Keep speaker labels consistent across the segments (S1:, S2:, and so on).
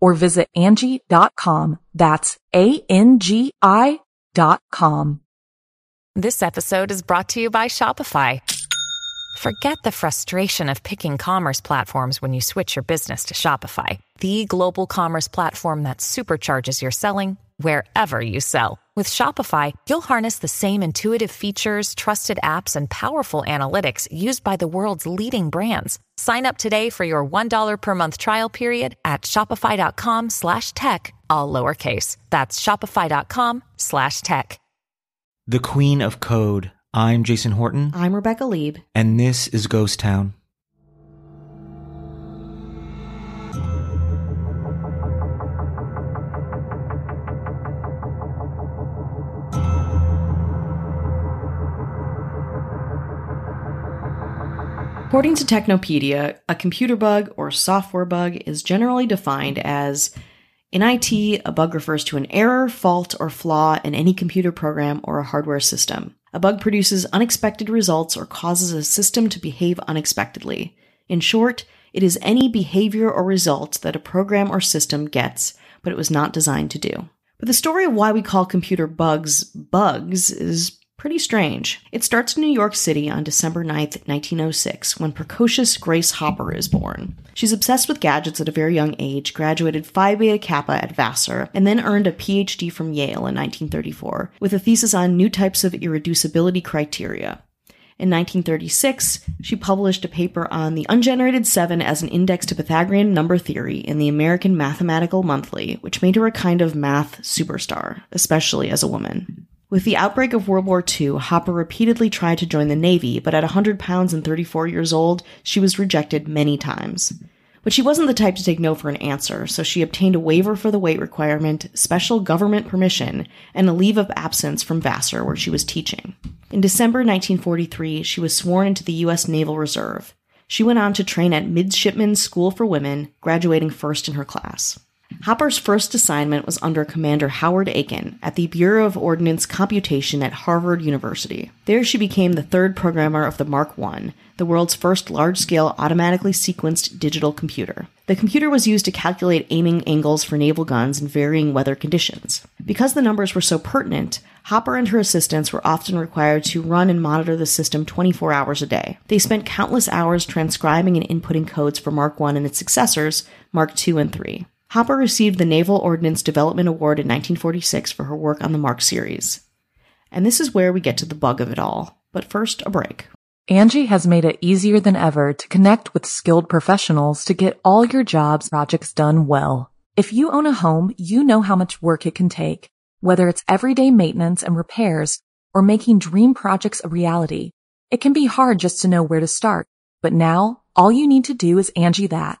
S1: or visit Angi.com. That's A-N-G-I dot com.
S2: This episode is brought to you by Shopify. Forget the frustration of picking commerce platforms when you switch your business to Shopify, the global commerce platform that supercharges your selling wherever you sell. With Shopify, you'll harness the same intuitive features, trusted apps, and powerful analytics used by the world's leading brands. Sign up today for your $1 per month trial period at shopify.com slash tech, all lowercase. That's shopify.com slash tech.
S3: The Queen of Code. I'm Jason Horton.
S4: I'm Rebecca Lieb.
S3: And this is Ghost Town.
S4: According to Techopedia, a computer bug or software bug is generally defined as in IT, a bug refers to an error, fault, or flaw in any computer program or a hardware system. A bug produces unexpected results or causes a system to behave unexpectedly. In short, it is any behavior or result that a program or system gets, but it was not designed to do. But the story of why we call computer bugs bugs is pretty strange. It starts in New York City on December 9th, 1906, when precocious Grace Hopper is born. She's obsessed with gadgets at a very young age, graduated Phi Beta Kappa at Vassar, and then earned a PhD from Yale in 1934, with a thesis on new types of irreducibility criteria. In 1936, she published a paper on the ungenerated seven as an index to Pythagorean number theory in the American Mathematical Monthly, which made her a kind of math superstar, especially as a woman. With the outbreak of World War II, Hopper repeatedly tried to join the Navy, but at 100 pounds and 34 years old, she was rejected many times. But she wasn't the type to take no for an answer, so she obtained a waiver for the weight requirement, special government permission, and a leave of absence from Vassar, where she was teaching. In December 1943, she was sworn into the U.S. Naval Reserve. She went on to train at Midshipmen's School for Women, graduating first in her class. Hopper's first assignment was under Commander Howard Aiken at the Bureau of Ordnance Computation at Harvard University. There she became the third programmer of the Mark I, the world's first large scale automatically sequenced digital computer. The computer was used to calculate aiming angles for naval guns in varying weather conditions. Because the numbers were so pertinent, Hopper and her assistants were often required to run and monitor the system 24 hours a day. They spent countless hours transcribing and inputting codes for Mark I and its successors, Mark II and III. Hopper received the Naval Ordnance Development Award in 1946 for her work on the Mark series. And this is where we get to the bug of it all. But first, a break.
S1: Angi has made it easier than ever to connect with skilled professionals to get all your jobs projects done well. If you own a home, you know how much work it can take, whether it's everyday maintenance and repairs or making dream projects a reality. It can be hard just to know where to start, but now all you need to do is Angi that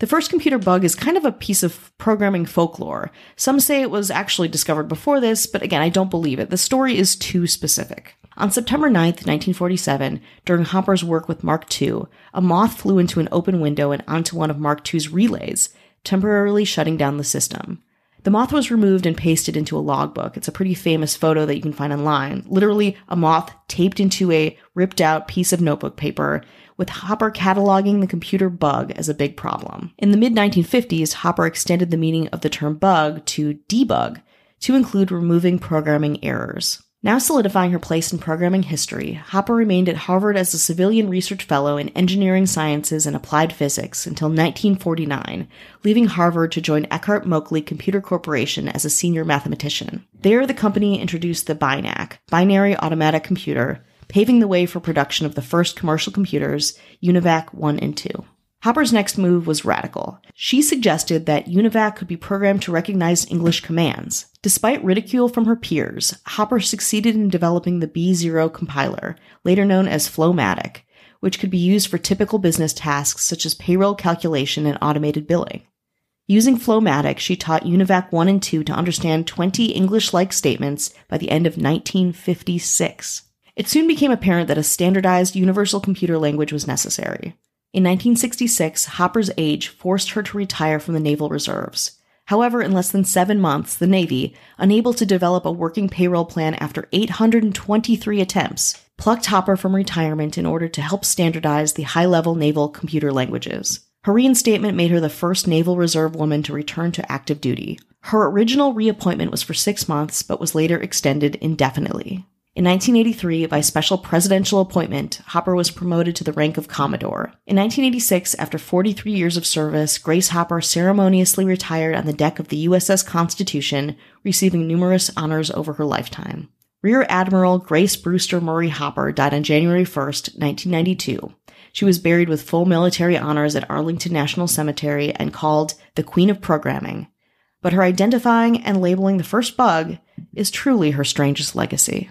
S4: The first computer bug is kind of a piece of programming folklore. Some say it was actually discovered before this, but again, I don't believe it. The story is too specific. On September 9th, 1947, during Hopper's work with Mark II, a moth flew into an open window and onto one of Mark II's relays, temporarily shutting down the system. The moth was removed and pasted into a logbook. It's a pretty famous photo that you can find online. Literally, a moth taped into a ripped out piece of notebook paper with Hopper cataloging the computer bug as a big problem. In the mid 1950s, Hopper extended the meaning of the term bug to debug to include removing programming errors. Now solidifying her place in programming history, Hopper remained at Harvard as a civilian research fellow in engineering sciences and applied physics until 1949, leaving Harvard to join Eckert-Mauchly Computer Corporation as a senior mathematician. There, the company introduced the BINAC, Binary Automatic Computer, paving the way for production of the first commercial computers, UNIVAC 1 and 2. Hopper's next move was radical. She suggested that UNIVAC could be programmed to recognize English commands. Despite ridicule from her peers, Hopper succeeded in developing the B0 compiler, later known as FLOW-MATIC, which could be used for typical business tasks such as payroll calculation and automated billing. Using FLOW-MATIC, she taught UNIVAC 1 and 2 to understand 20 English like statements by the end of 1956. It soon became apparent that a standardized universal computer language was necessary. In 1966, Hopper's age forced her to retire from the Naval Reserves. However, in less than seven months, the Navy, unable to develop a working payroll plan after 823 attempts, plucked Hopper from retirement in order to help standardize the high level naval computer languages. Her reinstatement made her the first Naval Reserve woman to return to active duty. Her original reappointment was for six months, but was later extended indefinitely. In 1983, by special presidential appointment, Hopper was promoted to the rank of Commodore. In 1986, after 43 years of service, Grace Hopper ceremoniously retired on the deck of the USS Constitution, receiving numerous honors over her lifetime. Rear Admiral Grace Brewster Murray Hopper died on January 1, 1992. She was buried with full military honors at Arlington National Cemetery and called the Queen of Programming. But her identifying and labeling the first bug is truly her strangest legacy.